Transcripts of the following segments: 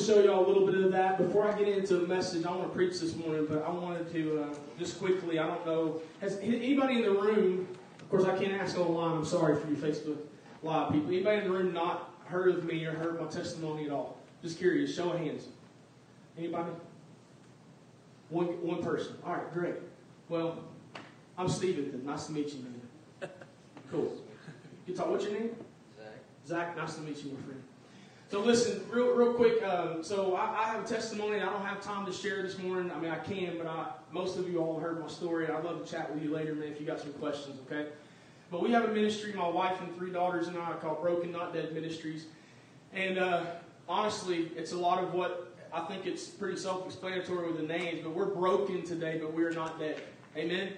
to show y'all a little bit of that. Before I get into the message, I want to preach this morning, but I wanted to uh, just quickly, I don't know, has anybody in the room, of course I can't ask online, I'm sorry for you Facebook Live people, anybody in the room not heard of me or heard my testimony at all? Just curious, show of hands. Anybody? One, one person. All right, great. Well, I'm Steven. Nice to meet you, man. Cool. You talk. What's your name? Zach. Zach. Nice to meet you, my friend. So listen, real, real quick. Um, so I, I, have a testimony. I don't have time to share this morning. I mean, I can, but I, most of you all heard my story. I'd love to chat with you later, man, if you got some questions. Okay. But we have a ministry, my wife and three daughters and I, called Broken Not Dead Ministries, and uh, honestly, it's a lot of what I think it's pretty self-explanatory with the names. But we're broken today, but we're not dead. Amen.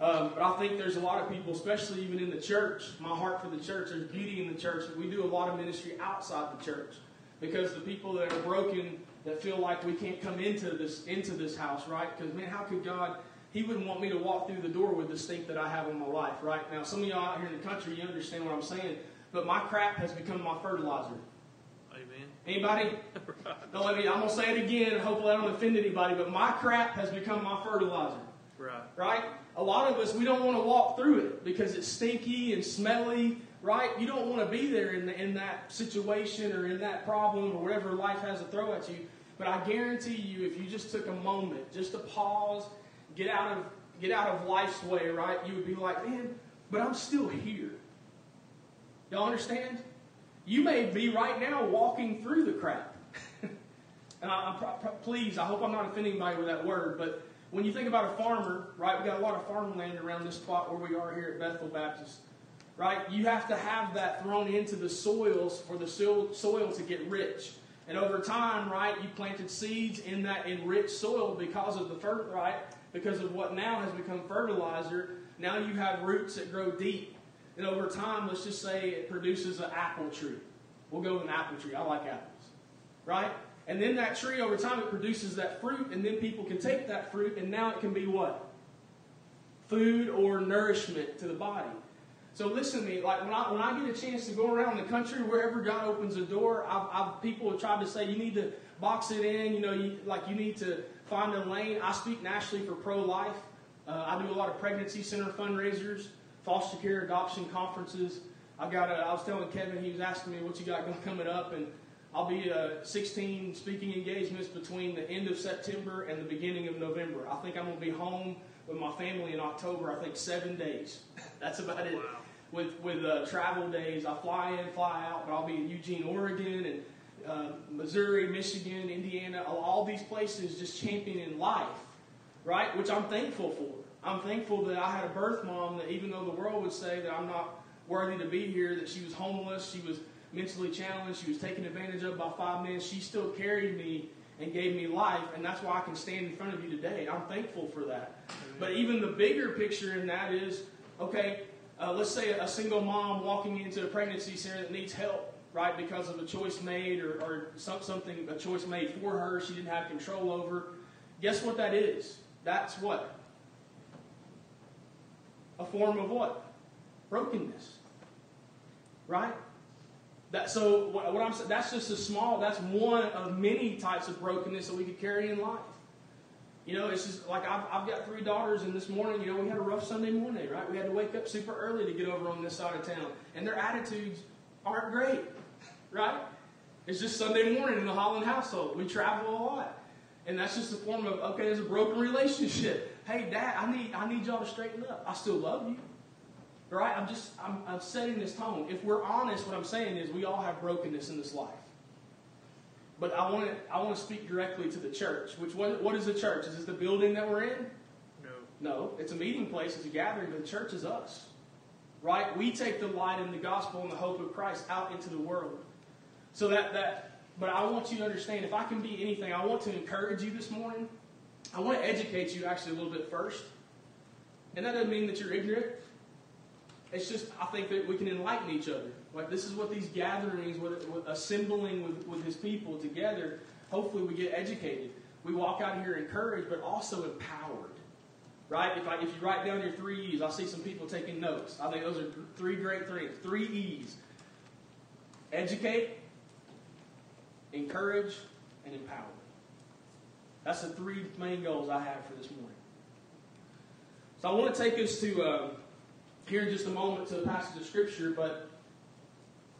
Um, but I think there's a lot of people, especially even in the church, my heart for the church, there's beauty in the church. We do a lot of ministry outside the church because the people that are broken, that feel like we can't come into this into this house, right? Because man, how could God? He wouldn't want me to walk through the door with the stink that I have in my life, right? Now, some of y'all out here in the country, you understand what I'm saying, but my crap has become my fertilizer. Amen. Anybody? Don't let me. I'm gonna say it again. Hopefully, I don't offend anybody. But my crap has become my fertilizer. Right. Right? A lot of us, we don't want to walk through it because it's stinky and smelly, right? You don't want to be there in, the, in that situation or in that problem or whatever life has to throw at you. But I guarantee you, if you just took a moment, just to pause, get out of get out of life's way, right? You would be like, man, but I'm still here. Y'all understand? You may be right now walking through the crap. and I, I, please, I hope I'm not offending anybody with that word, but when you think about a farmer, right, we got a lot of farmland around this spot where we are here at Bethel Baptist, right? You have to have that thrown into the soils for the soil, to get rich. And over time, right, you planted seeds in that enriched soil because of the fer- right, because of what now has become fertilizer. Now you have roots that grow deep. And over time, let's just say it produces an apple tree. We'll go with an apple tree. I like apples. Right? And then that tree, over time, it produces that fruit, and then people can take that fruit, and now it can be what? Food or nourishment to the body. So listen to me. Like when I when I get a chance to go around the country, wherever God opens a door, I've, I've people have tried to say you need to box it in. You know, you, like you need to find a lane. I speak nationally for pro life. Uh, I do a lot of pregnancy center fundraisers, foster care adoption conferences. I got. A, I was telling Kevin he was asking me what you got coming up, and I'll be uh, 16 speaking engagements between the end of September and the beginning of November. I think I'm going to be home with my family in October. I think seven days. That's about it. Wow. With with uh, travel days, I fly in, fly out, but I'll be in Eugene, Oregon, and uh, Missouri, Michigan, Indiana, all these places just championing life, right? Which I'm thankful for. I'm thankful that I had a birth mom that even though the world would say that I'm not worthy to be here, that she was homeless, she was mentally challenged, she was taken advantage of by five men, she still carried me and gave me life, and that's why I can stand in front of you today. I'm thankful for that. But even the bigger picture in that is, okay, uh, let's say a single mom walking into a pregnancy center that needs help, right, because of a choice made or, or some, something, a choice made for her she didn't have control over. Guess what that is? That's what? A form of what? Brokenness. Right? That, so what, what I'm saying, that's just a small, that's one of many types of brokenness that we could carry in life. You know, it's just like I've, I've got three daughters, and this morning, you know, we had a rough Sunday morning, right? We had to wake up super early to get over on this side of town, and their attitudes aren't great, right? It's just Sunday morning in the Holland household. We travel a lot, and that's just a form of okay, there's a broken relationship. Hey, Dad, I need I need y'all to straighten up. I still love you, right? I'm just I'm, I'm setting this tone. If we're honest, what I'm saying is we all have brokenness in this life. But I want to I want to speak directly to the church. Which what, what is the church? Is this the building that we're in? No. No, it's a meeting place, it's a gathering, but the church is us. Right? We take the light and the gospel and the hope of Christ out into the world. So that that but I want you to understand if I can be anything, I want to encourage you this morning. I want to educate you actually a little bit first. And that doesn't mean that you're ignorant. It's just I think that we can enlighten each other. Like this is what these gatherings, with, with assembling with, with His people together. Hopefully, we get educated. We walk out here encouraged, but also empowered. Right? If I, if you write down your three E's, I see some people taking notes. I think those are three great things. Three E's. educate, encourage, and empower. That's the three main goals I have for this morning. So I want to take us to uh, here in just a moment to a passage of scripture, but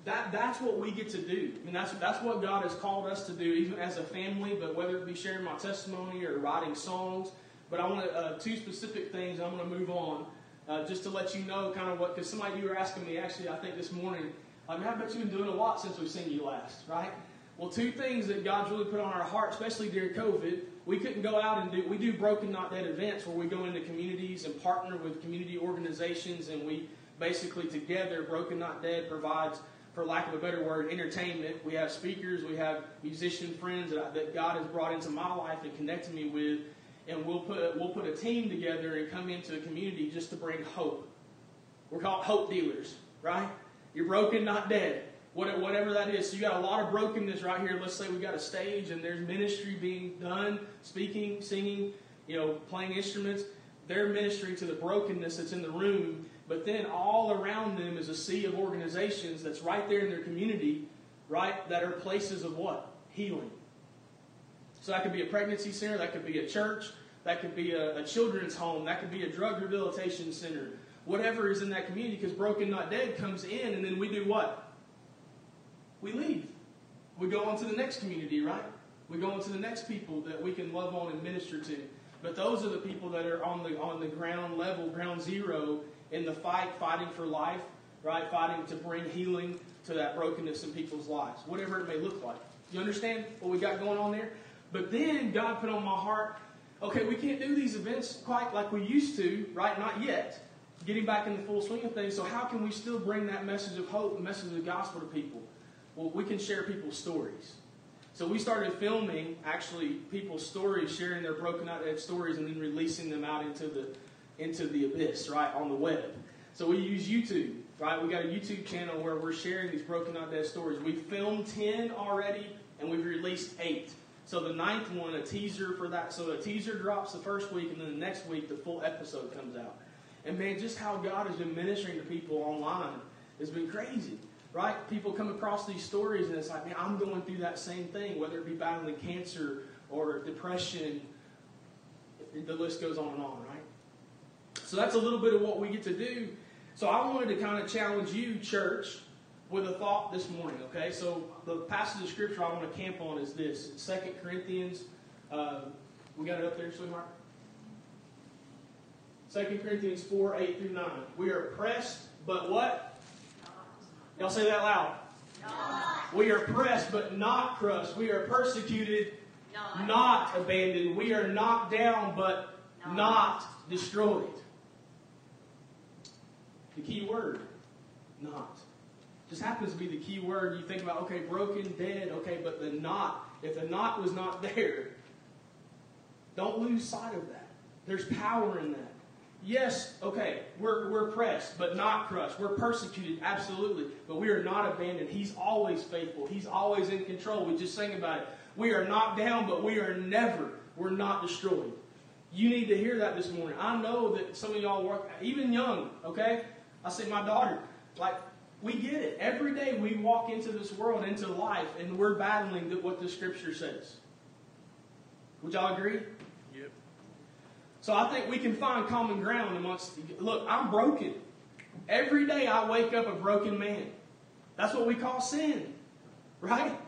that that's what we get to do. I mean, that's that's what God has called us to do, even as a family. But whether it be sharing my testimony or writing songs, but I want to, uh, two specific things. I'm going to move on uh, just to let you know kind of what. Because somebody you were asking me actually, I think this morning. I mean, I bet you've been doing a lot since we've seen you last, right? Well, two things that God's really put on our heart, especially during COVID, we couldn't go out and do. We do broken not dead events where we go into communities and partner with community organizations, and we basically together, broken not dead provides for lack of a better word, entertainment. We have speakers, we have musician friends that, that God has brought into my life and connected me with, and we'll put we'll put a team together and come into a community just to bring hope. We're called hope dealers, right? You're broken, not dead. Whatever that is. So you got a lot of brokenness right here. Let's say we got a stage and there's ministry being done, speaking, singing, you know, playing instruments. They're ministering to the brokenness that's in the room but then all around them is a sea of organizations that's right there in their community, right, that are places of what? Healing. So that could be a pregnancy center, that could be a church, that could be a, a children's home, that could be a drug rehabilitation center, whatever is in that community, because Broken Not Dead comes in, and then we do what? We leave. We go on to the next community, right? We go on to the next people that we can love on and minister to. But those are the people that are on the on the ground level, ground zero, in the fight, fighting for life, right? Fighting to bring healing to that brokenness in people's lives, whatever it may look like. You understand what we got going on there? But then God put on my heart, okay, we can't do these events quite like we used to, right? Not yet. Getting back in the full swing of things. So how can we still bring that message of hope, message of gospel to people? Well, we can share people's stories. So we started filming actually people's stories, sharing their broken not dead stories, and then releasing them out into the into the abyss, right, on the web. So we use YouTube, right? We got a YouTube channel where we're sharing these broken not dead stories. We filmed 10 already, and we've released 8. So the ninth one, a teaser for that. So a teaser drops the first week, and then the next week, the full episode comes out. And man, just how God has been ministering to people online has been crazy, right? People come across these stories, and it's like, man, I'm going through that same thing, whether it be battling cancer or depression. The list goes on and on, right? So that's a little bit of what we get to do. So I wanted to kind of challenge you, church, with a thought this morning, okay? So the passage of scripture I want to camp on is this Second Corinthians. Uh, we got it up there, sweetheart? 2 Corinthians 4 8 through 9. We are pressed, but what? Y'all say that loud. Not. We are pressed, but not crushed. We are persecuted, not, not abandoned. We are knocked down, but not, not destroyed. The key word, not. Just happens to be the key word. You think about, okay, broken, dead, okay, but the not, if the not was not there, don't lose sight of that. There's power in that. Yes, okay, we're, we're pressed, but not crushed. We're persecuted, absolutely, but we are not abandoned. He's always faithful. He's always in control. We just sang about it. We are knocked down, but we are never, we're not destroyed. You need to hear that this morning. I know that some of y'all work, even young, okay? I say, my daughter, like, we get it. Every day we walk into this world, into life, and we're battling what the scripture says. Would y'all agree? So I think we can find common ground amongst. Look, I'm broken. Every day I wake up a broken man. That's what we call sin, right?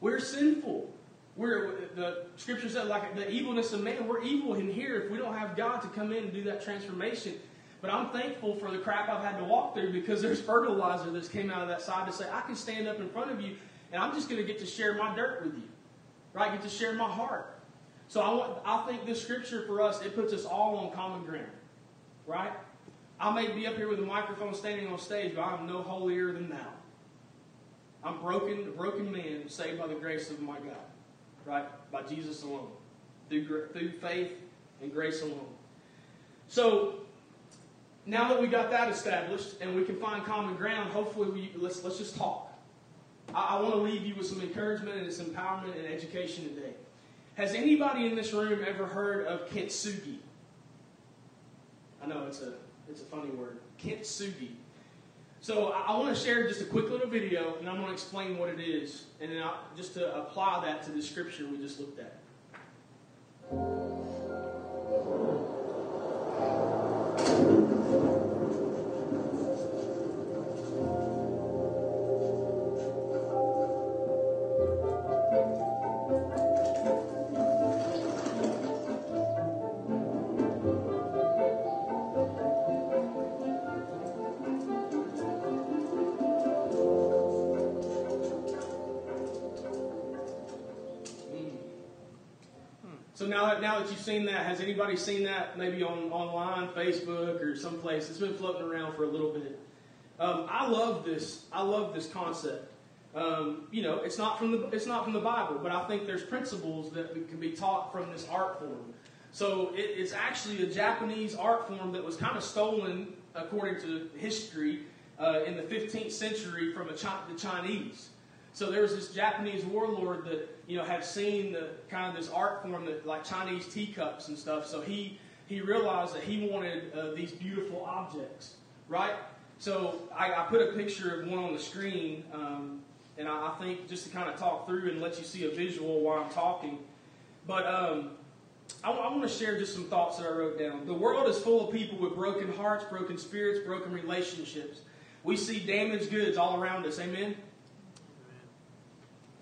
We're sinful. We're the scripture said like the evilness of man. We're evil in here if we don't have God to come in and do that transformation. But I'm thankful for the crap I've had to walk through because there's fertilizer that's came out of that side to say, I can stand up in front of you and I'm just going to get to share my dirt with you. Right? Get to share my heart. So I, want, I think this scripture for us, it puts us all on common ground. Right? I may be up here with a microphone standing on stage, but I'm no holier than thou. I'm broken, a broken man saved by the grace of my God. Right? By Jesus alone. Through, through faith and grace alone. So now that we got that established and we can find common ground, hopefully we, let's, let's just talk. I, I want to leave you with some encouragement and some empowerment and education today. Has anybody in this room ever heard of kintsugi? I know it's a, it's a funny word. Kintsugi. So I, I want to share just a quick little video, and I'm going to explain what it is, and then I'll, just to apply that to the scripture we just looked at. Now that now that you've seen that, has anybody seen that maybe on online, Facebook, or someplace? It's been floating around for a little bit. Um, I love this. I love this concept. Um, you know, it's not from the it's not from the Bible, but I think there's principles that can be taught from this art form. So it, it's actually a Japanese art form that was kind of stolen, according to history, uh, in the 15th century from Chi- the Chinese. So there was this Japanese warlord that you know had seen the kind of this art form that like Chinese teacups and stuff. So he he realized that he wanted uh, these beautiful objects, right? So I, I, put a picture of one on the screen, um, and I, I, think just to kind of talk through and let you see a visual while I'm talking. But um, I, I want to share just some thoughts that I wrote down. The world is full of people with broken hearts, broken spirits, broken relationships. We see damaged goods all around us. Amen.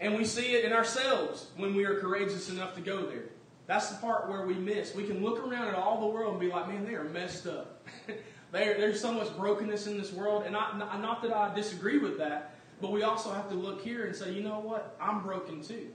And we see it in ourselves when we are courageous enough to go there. That's the part where we miss. We can look around at all the world and be like, man, they are messed up. there, there's so much brokenness in this world. And I, not that I disagree with that, but we also have to look here and say, you know what? I'm broken too.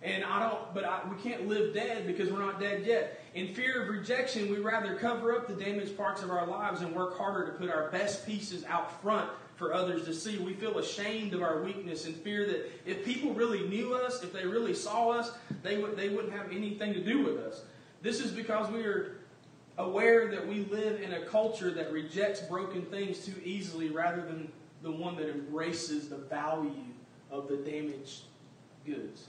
And I don't, but I, we can't live dead because we're not dead yet. In fear of rejection, we rather cover up the damaged parts of our lives and work harder to put our best pieces out front for others to see. We feel ashamed of our weakness and fear that if people really knew us, if they really saw us, they, would, they wouldn't have anything to do with us. This is because we are aware that we live in a culture that rejects broken things too easily rather than the one that embraces the value of the damaged goods.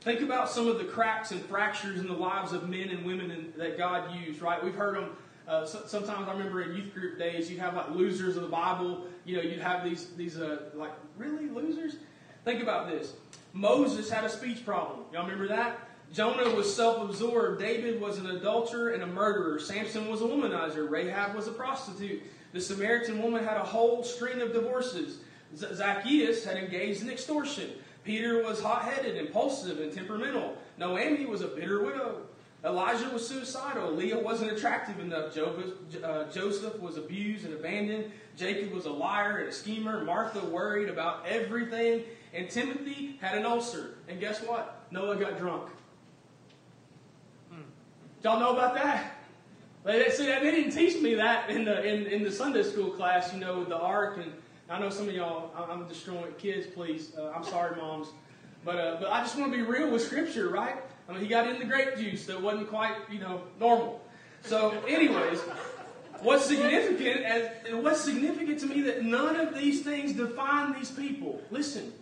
Think about some of the cracks and fractures in the lives of men and women in, that God used, right? We've heard them uh, so, sometimes I remember in youth group days, you'd have like losers of the Bible. You know, you'd have these these uh, like really losers. Think about this. Moses had a speech problem. Y'all remember that? Jonah was self-absorbed. David was an adulterer and a murderer. Samson was a womanizer. Rahab was a prostitute. The Samaritan woman had a whole string of divorces. Zacchaeus had engaged in extortion. Peter was hot-headed, impulsive, and temperamental. Naomi was a bitter widow. Elijah was suicidal. Leah wasn't attractive enough. Uh, Joseph was abused and abandoned. Jacob was a liar and a schemer. Martha worried about everything. And Timothy had an ulcer. And guess what? Noah got drunk. Y'all know about that? See, they didn't teach me that in the in, in the Sunday school class. You know, with the ark, and I know some of y'all. I'm destroying kids. Please, uh, I'm sorry, moms, but uh, but I just want to be real with Scripture, right? I mean, he got in the grape juice that wasn't quite, you know, normal. So, anyways, what's significant as what's significant to me that none of these things define these people. Listen,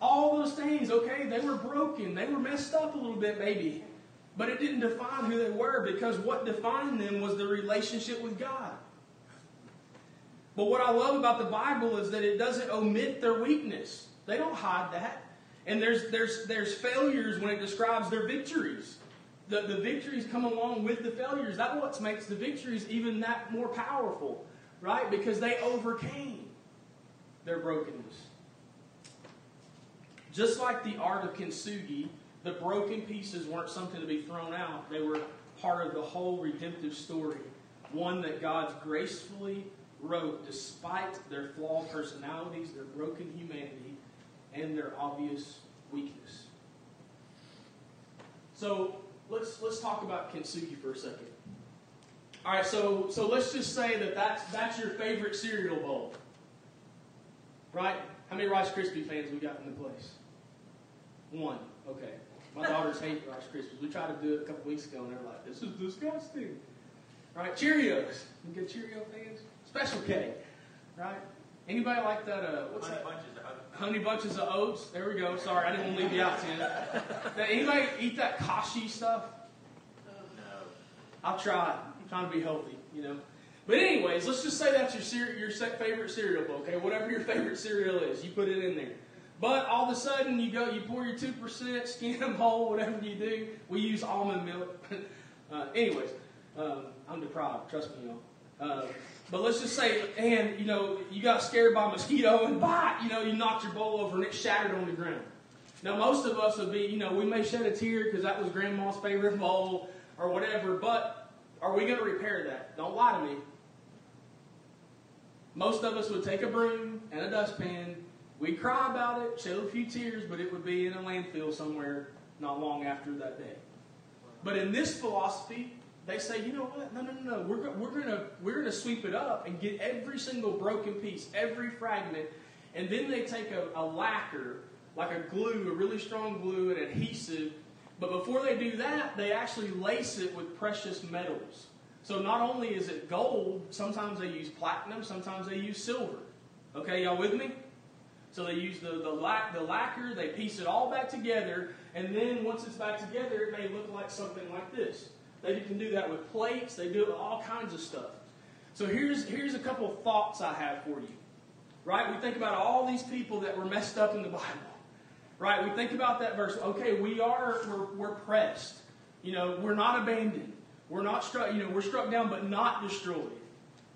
all those things, okay, they were broken, they were messed up a little bit, maybe, but it didn't define who they were because what defined them was the relationship with God. But what I love about the Bible is that it doesn't omit their weakness. They don't hide that. And there's, there's, there's failures when it describes their victories. The, the victories come along with the failures. That's what makes the victories even that more powerful, right? Because they overcame their brokenness. Just like the art of kintsugi, the broken pieces weren't something to be thrown out. They were part of the whole redemptive story. One that God gracefully wrote despite their flawed personalities, their broken humanity, and their obvious weakness. So let's let's talk about kintsugi for a second. All right, so so let's just say that that's that's your favorite cereal bowl, right? How many Rice Krispie fans we got in the place? One. Okay. My daughters hate Rice Krispies. We tried to do it a couple weeks ago, and they're like, "This is disgusting." Right? Cheerios. You get Cheerio fans? Special K. Right? Anybody like that? Uh, what's Honey that? bunches of oats. honey bunches of oats. There we go. Sorry, I didn't want to leave you out, Tim. Anybody eat that kashi stuff? No. I'll try. I'm trying to be healthy, you know. But anyways, let's just say that's your cere- your favorite cereal bowl, okay? Whatever your favorite cereal is, you put it in there. But all of a sudden, you go, you pour your two percent, skim them whole, whatever you do. We use almond milk. uh, anyways, um, I'm deprived. Trust me, y'all. Uh, but let's just say, and you know, you got scared by a mosquito and bite. You know, you knocked your bowl over and it shattered on the ground. Now, most of us would be, you know, we may shed a tear because that was grandma's favorite bowl or whatever. But are we going to repair that? Don't lie to me. Most of us would take a broom and a dustpan. We'd cry about it, shed a few tears, but it would be in a landfill somewhere not long after that day. But in this philosophy, they say, you know what? No, no, no, no. We're, we're going to we're gonna sweep it up and get every single broken piece, every fragment, and then they take a, a lacquer, like a glue, a really strong glue, an adhesive. But before they do that, they actually lace it with precious metals. So not only is it gold, sometimes they use platinum, sometimes they use silver. Okay, y'all with me? So they use the, the, lac, the lacquer, they piece it all back together, and then once it's back together, it may look like something like this. They can do that with plates, they do it with all kinds of stuff. So here's, here's a couple of thoughts I have for you. Right? We think about all these people that were messed up in the Bible. Right? We think about that verse. Okay, we are, we're, we're pressed. You know, we're not abandoned. We're not struck, you know, we're struck down but not destroyed.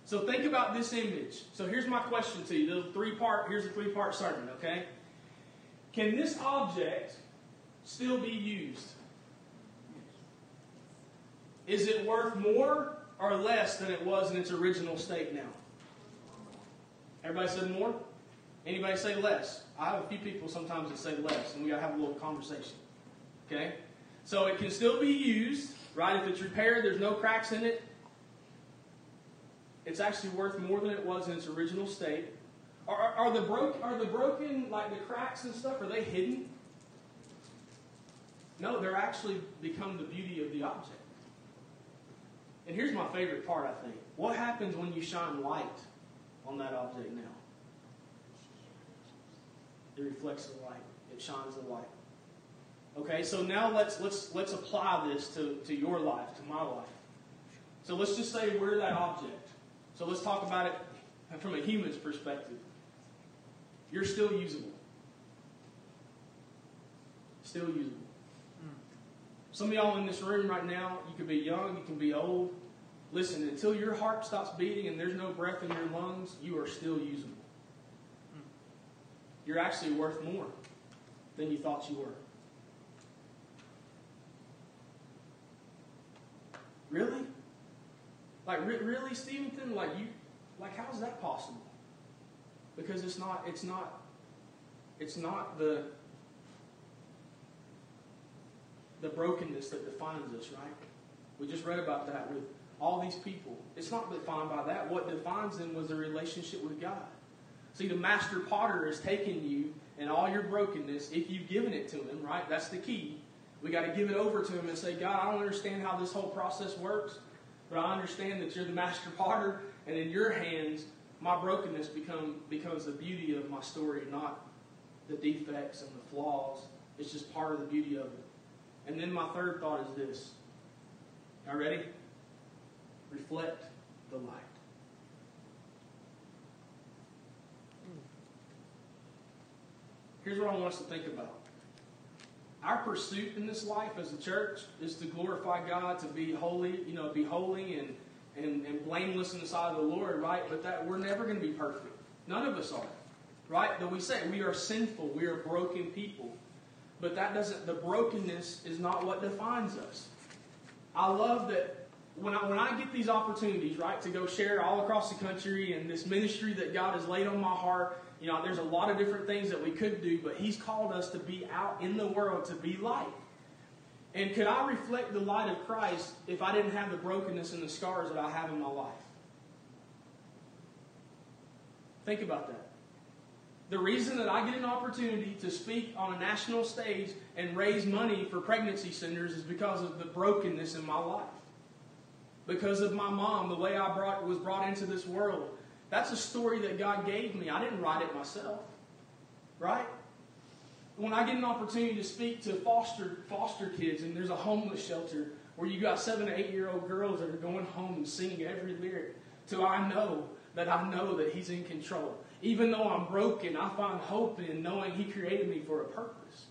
So think about this image. So here's my question to you. The three part, here's a three part sermon, okay? Can this object still be used? Is it worth more or less than it was in its original state now? Everybody said more? Anybody say less? I have a few people sometimes that say less, and we gotta have a little conversation. Okay? So it can still be used, right? If it's repaired, there's no cracks in it. It's actually worth more than it was in its original state. Are, are, are the broke are the broken like the cracks and stuff? Are they hidden? No, they're actually become the beauty of the object. And here's my favorite part, I think. What happens when you shine light on that object now? It reflects the light. It shines the light. Okay, so now let's let's let's apply this to, to your life, to my life. So let's just say we're that object. So let's talk about it from a human's perspective. You're still usable. Still usable. Some of y'all in this room right now, you can be young, you can be old. Listen, until your heart stops beating and there's no breath in your lungs, you are still usable. You're actually worth more than you thought you were. Really? Like re- really, Stevenson? Like you? Like how is that possible? Because it's not. It's not. It's not the the brokenness that defines us, right? We just read about that with all these people. It's not defined by that. What defines them was the relationship with God. See, the master potter has taken you and all your brokenness, if you've given it to him, right? That's the key. We got to give it over to him and say, God, I don't understand how this whole process works, but I understand that you're the master potter, and in your hands, my brokenness become, becomes the beauty of my story, not the defects and the flaws. It's just part of the beauty of it. And then my third thought is this. Are ready? Reflect the light. Here's what I want us to think about. Our pursuit in this life as a church is to glorify God, to be holy, you know, be holy and, and, and blameless in the sight of the Lord, right? But that we're never going to be perfect. None of us are. Right? Though we say we are sinful, we are broken people. But that doesn't the brokenness is not what defines us. I love that when I, when I get these opportunities, right, to go share all across the country and this ministry that God has laid on my heart, you know, there's a lot of different things that we could do, but He's called us to be out in the world, to be light. And could I reflect the light of Christ if I didn't have the brokenness and the scars that I have in my life? Think about that. The reason that I get an opportunity to speak on a national stage and raise money for pregnancy centers is because of the brokenness in my life. Because of my mom, the way I brought, was brought into this world. That's a story that God gave me. I didn't write it myself. Right? When I get an opportunity to speak to foster foster kids and there's a homeless shelter where you got seven to eight year old girls that are going home and singing every lyric till I know that I know that He's in control. Even though I'm broken, I find hope in knowing He created me for a purpose.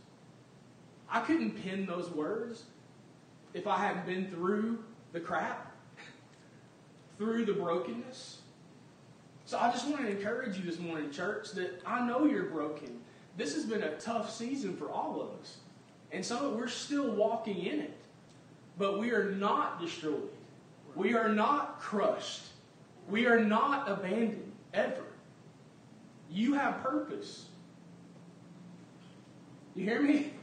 I couldn't pen those words if I hadn't been through the crap, through the brokenness. So I just want to encourage you this morning, church, that I know you're broken. This has been a tough season for all of us. And some of we're still walking in it. But we are not destroyed. We are not crushed. We are not abandoned ever. You have purpose. You hear me?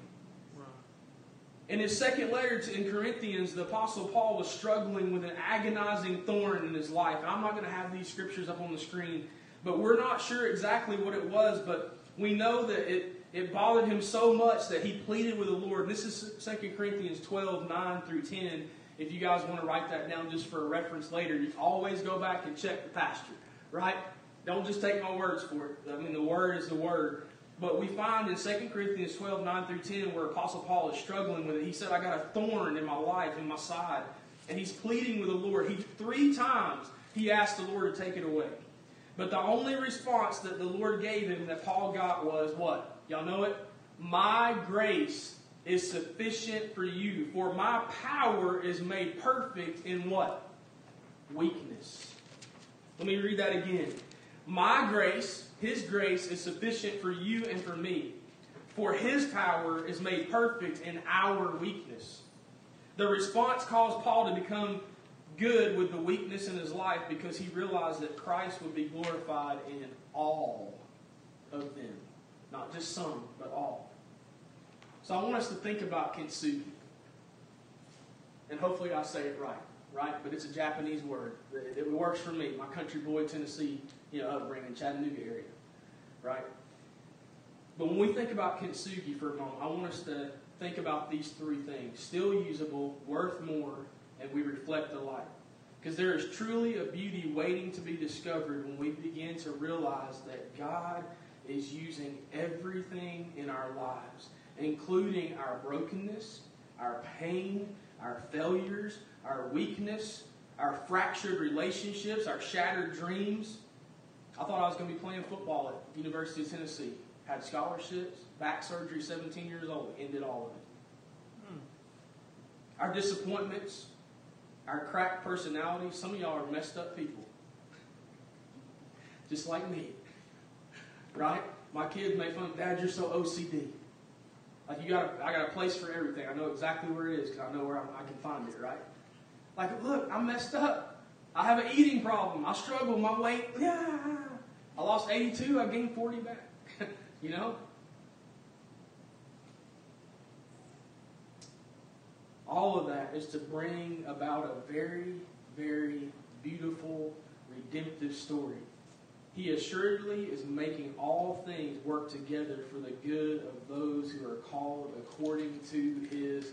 In his second letter to, in Corinthians, the Apostle Paul was struggling with an agonizing thorn in his life. And I'm not going to have these scriptures up on the screen, but we're not sure exactly what it was, but we know that it, it bothered him so much that he pleaded with the Lord. This is 2 Corinthians 12, 9 through 10. If you guys want to write that down just for a reference later, you always go back and check the pastor, right? Don't just take my words for it. I mean, the word is the word. But we find in 2 Corinthians 12, 9 through 10, where Apostle Paul is struggling with it, he said, I got a thorn in my life, in my side. And he's pleading with the Lord. He Three times he asked the Lord to take it away. But the only response that the Lord gave him that Paul got was what? Y'all know it? My grace is sufficient for you, for my power is made perfect in what? Weakness. Let me read that again. My grace his grace is sufficient for you and for me, for His power is made perfect in our weakness. The response caused Paul to become good with the weakness in his life because he realized that Christ would be glorified in all of them. Not just some, but all. So I want us to think about kintsugi. And hopefully I say it right, right? But it's a Japanese word. It works for me, my country boy Tennessee you know, upbringing, Chattanooga area right? But when we think about kintsugi for a moment, I want us to think about these three things still usable, worth more, and we reflect the light. Because there is truly a beauty waiting to be discovered when we begin to realize that God is using everything in our lives, including our brokenness, our pain, our failures, our weakness, our fractured relationships, our shattered dreams, I thought I was going to be playing football at University of Tennessee. Had scholarships, back surgery, 17 years old, ended all of it. Hmm. Our disappointments, our cracked personalities, some of y'all are messed up people. Just like me. Right? My kids make fun, Dad, you're so OCD. Like you got, I got a place for everything. I know exactly where it is because I know where I'm, I can find it. Right? Like, look, I'm messed up. I have an eating problem. I struggle. with My weight, yeah. I lost 82. I gained 40 back. you know? All of that is to bring about a very, very beautiful, redemptive story. He assuredly is making all things work together for the good of those who are called according to his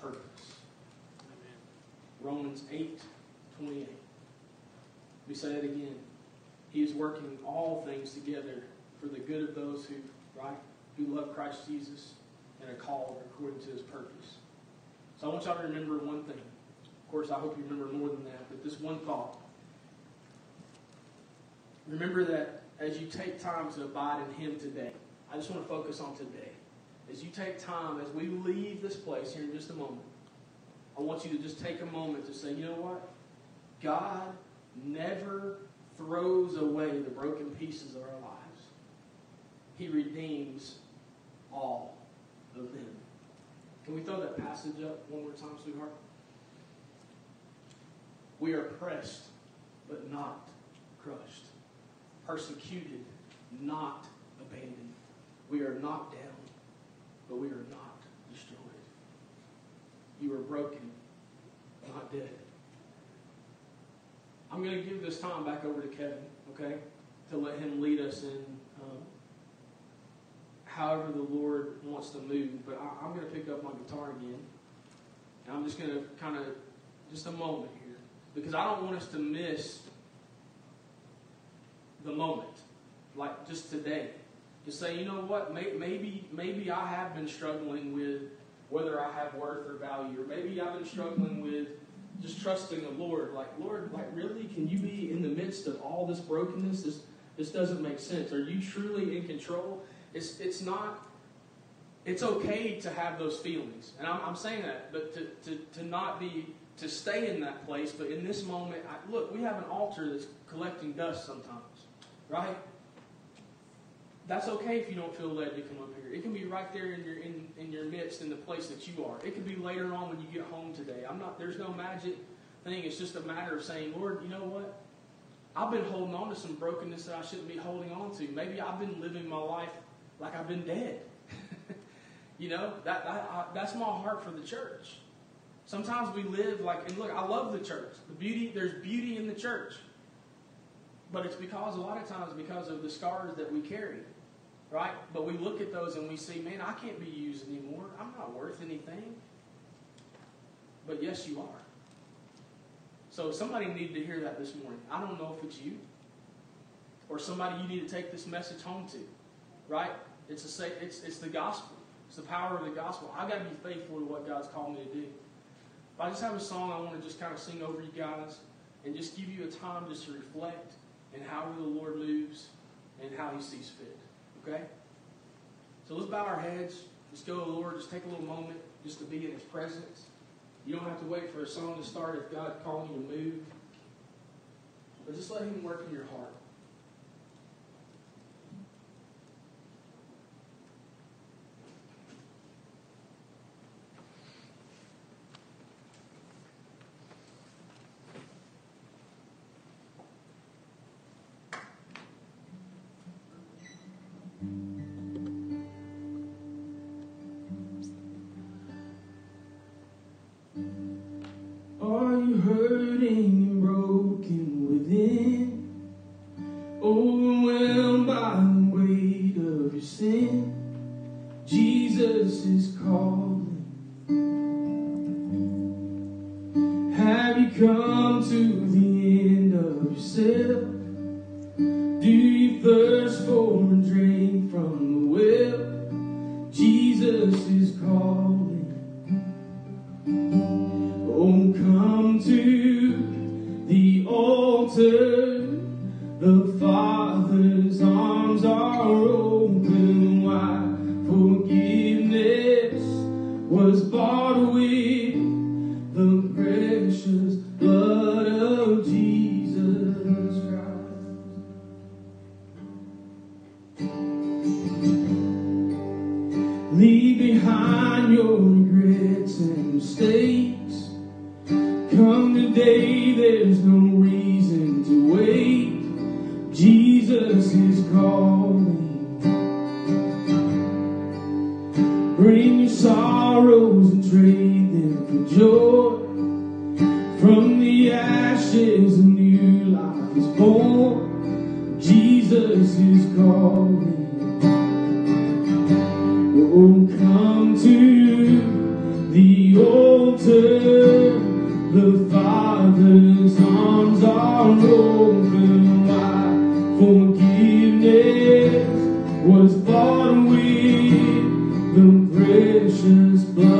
purpose. Amen. Romans 8 28. We say it again. He is working all things together for the good of those who, right, who love Christ Jesus and are called according to his purpose. So I want y'all to remember one thing. Of course, I hope you remember more than that, but this one thought. Remember that as you take time to abide in him today, I just want to focus on today. As you take time, as we leave this place here in just a moment, I want you to just take a moment to say, you know what? God never throws away the broken pieces of our lives. He redeems all of them. Can we throw that passage up one more time, sweetheart? We are pressed, but not crushed. Persecuted, not abandoned. We are knocked down, but we are not destroyed. You are broken, not dead. I'm going to give this time back over to Kevin, okay, to let him lead us in um, however the Lord wants to move. But I, am going to pick up my guitar again. And I'm just going to kind of, just a moment here, because I don't want us to miss the moment, like just today. To say, you know what, maybe, maybe I have been struggling with whether I have worth or value, or maybe I've been struggling with just trusting the Lord. Like, Lord, like really, can you be in the midst of all this brokenness? This this doesn't make sense. Are you truly in control? It's it's not. It's okay to have those feelings, and I'm, I'm saying that, but to, to, to not be to stay in that place. But in this moment, I, look, we have an altar that's collecting dust sometimes, right? That's okay if you don't feel led to come up here. It can be right there in your in, in your midst in the place that you are. It could be later on when you get home today. I'm not there's no magic thing. It's just a matter of saying, Lord, you know what? I've been holding on to some brokenness that I shouldn't be holding on to. Maybe I've been living my life like I've been dead. you know, that, that I, that's my heart for the church. Sometimes we live like, and look, I love the church. The beauty, there's beauty in the church. But it's because, a lot of times, because of the scars that we carry, right? But we look at those and we see, man, I can't be used anymore. I'm not worth anything. But yes, you are. So somebody needed to hear that this morning. I don't know if it's you or somebody you need to take this message home to, right? It's a it's it's the gospel. It's the power of the gospel. I've got to be faithful to what God's called me to do. If I just have a song I want to just kind of sing over you guys and just give you a time just to reflect and how the Lord moves and how He sees fit. Okay? So let's bow our heads. Just go to the Lord. Just take a little moment just to be in His presence. You don't have to wait for a song to start if God calling you to move. But just let Him work in your heart. are open wide. Forgiveness was bought with.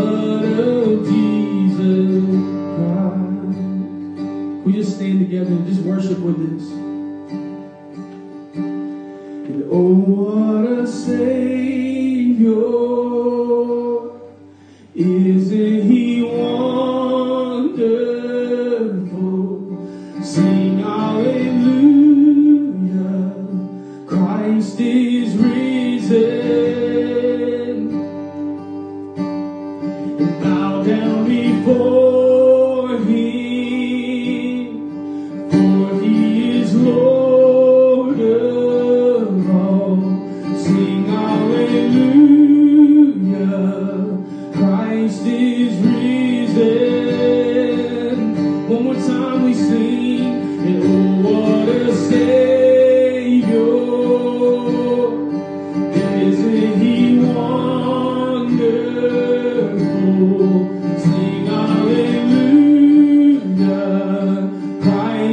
blood of Jesus Christ. We just stand together and just worship with us.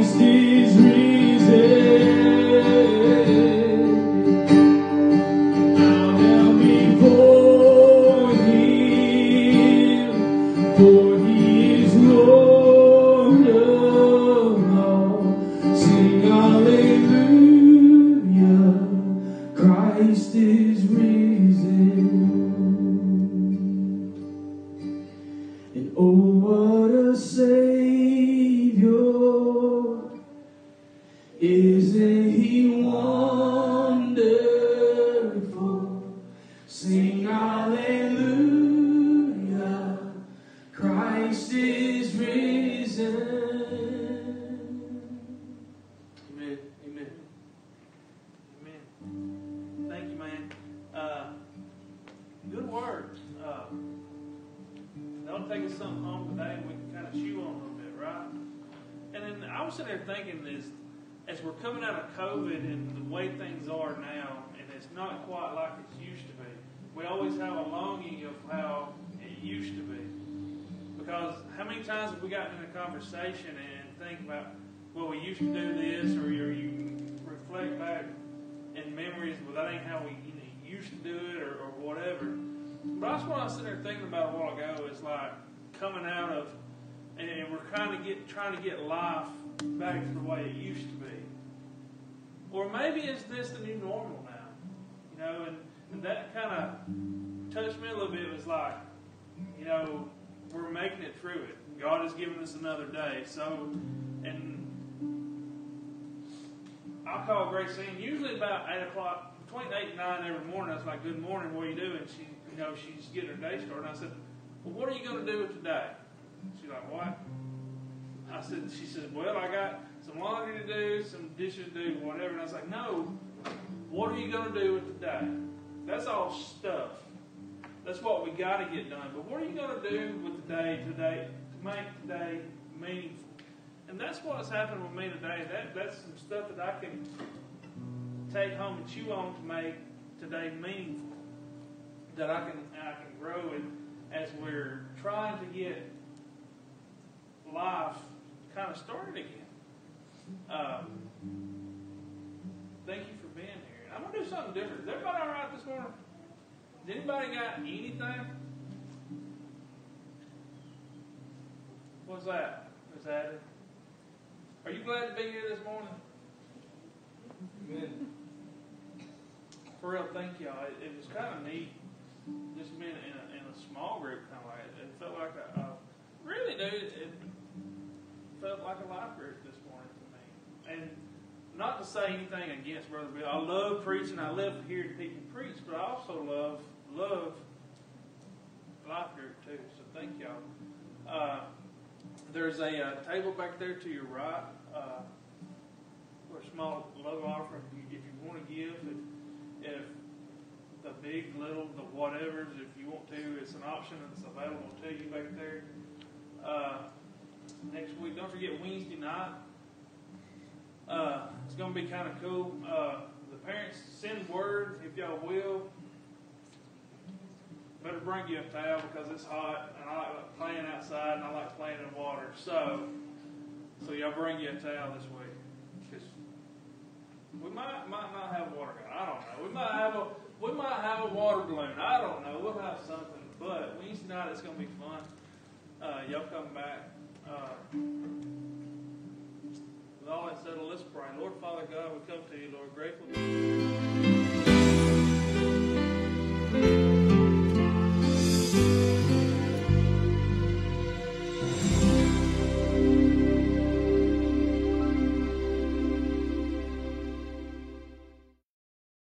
For it's not quite like it used to be. We always have a longing of how it used to be. Because how many times have we gotten in a conversation and think about, well, we used to do this, or you, you reflect back in memories, well, that ain't how we you know, used to do it, or, or whatever. But that's what I was sitting there thinking about a while ago. Is like coming out of, and, we're kind of get trying to get life back to the way it used to be. Or maybe is this the new normal? You know, and, and that kind of touched me a little bit. It was like, you know, we're making it through it. God has given us another day. So, and I call Gracine usually about eight o'clock, between eight and nine every morning. I was like, "Good morning, what are you doing?" She, you know, she's getting her day started. And I said, "Well, what are you going to do with today?" She's like, "What?" I said, "She said, well, I got some laundry to do, some dishes to do, whatever." And I was like, "No, what are you going to do with today?" That's all stuff. That's what we got to get done. But what are you going to do with the day today to make today meaningful? And that's what's happened with me today. That that's some stuff that I can take home and chew on to make today meaningful. That I can I can grow in as we're trying to get life kind of started again. Um, thank you for being here. I'm gonna do something different. Is everybody all right this morning? Has anybody got anything? What's that? Is that it? Are you glad to be here this morning? Amen. For real, thank y'all. It, it was kind of neat, just being in a, in a small group, kind of like it. It felt like a, a really, dude. It felt like a life group this morning to me. And not to say anything against Brother Bill. I love preaching. I love hearing people preach, but I also love love life group too. So thank y'all. Uh, there's a uh, table back there to your right. Uh, for a small love offering, if you, if you want to give, if, if the big, little, the whatevers, if you want to, it's an option that's available to you back there. Uh, next week, don't forget Wednesday night. Uh, it's going to be kind of cool. Uh, the parents send word if y'all will. Better bring you a towel because it's hot, and I like playing outside, and I like playing in water. So, so y'all bring you a towel this week because we might might not have water gun. I don't know. We might have a we might have a water balloon. I don't know. We'll have something. But Wednesday night it's gonna be fun. Uh, y'all come back. Uh, all that let's pray. Lord Father God, we come to you, Lord, grateful.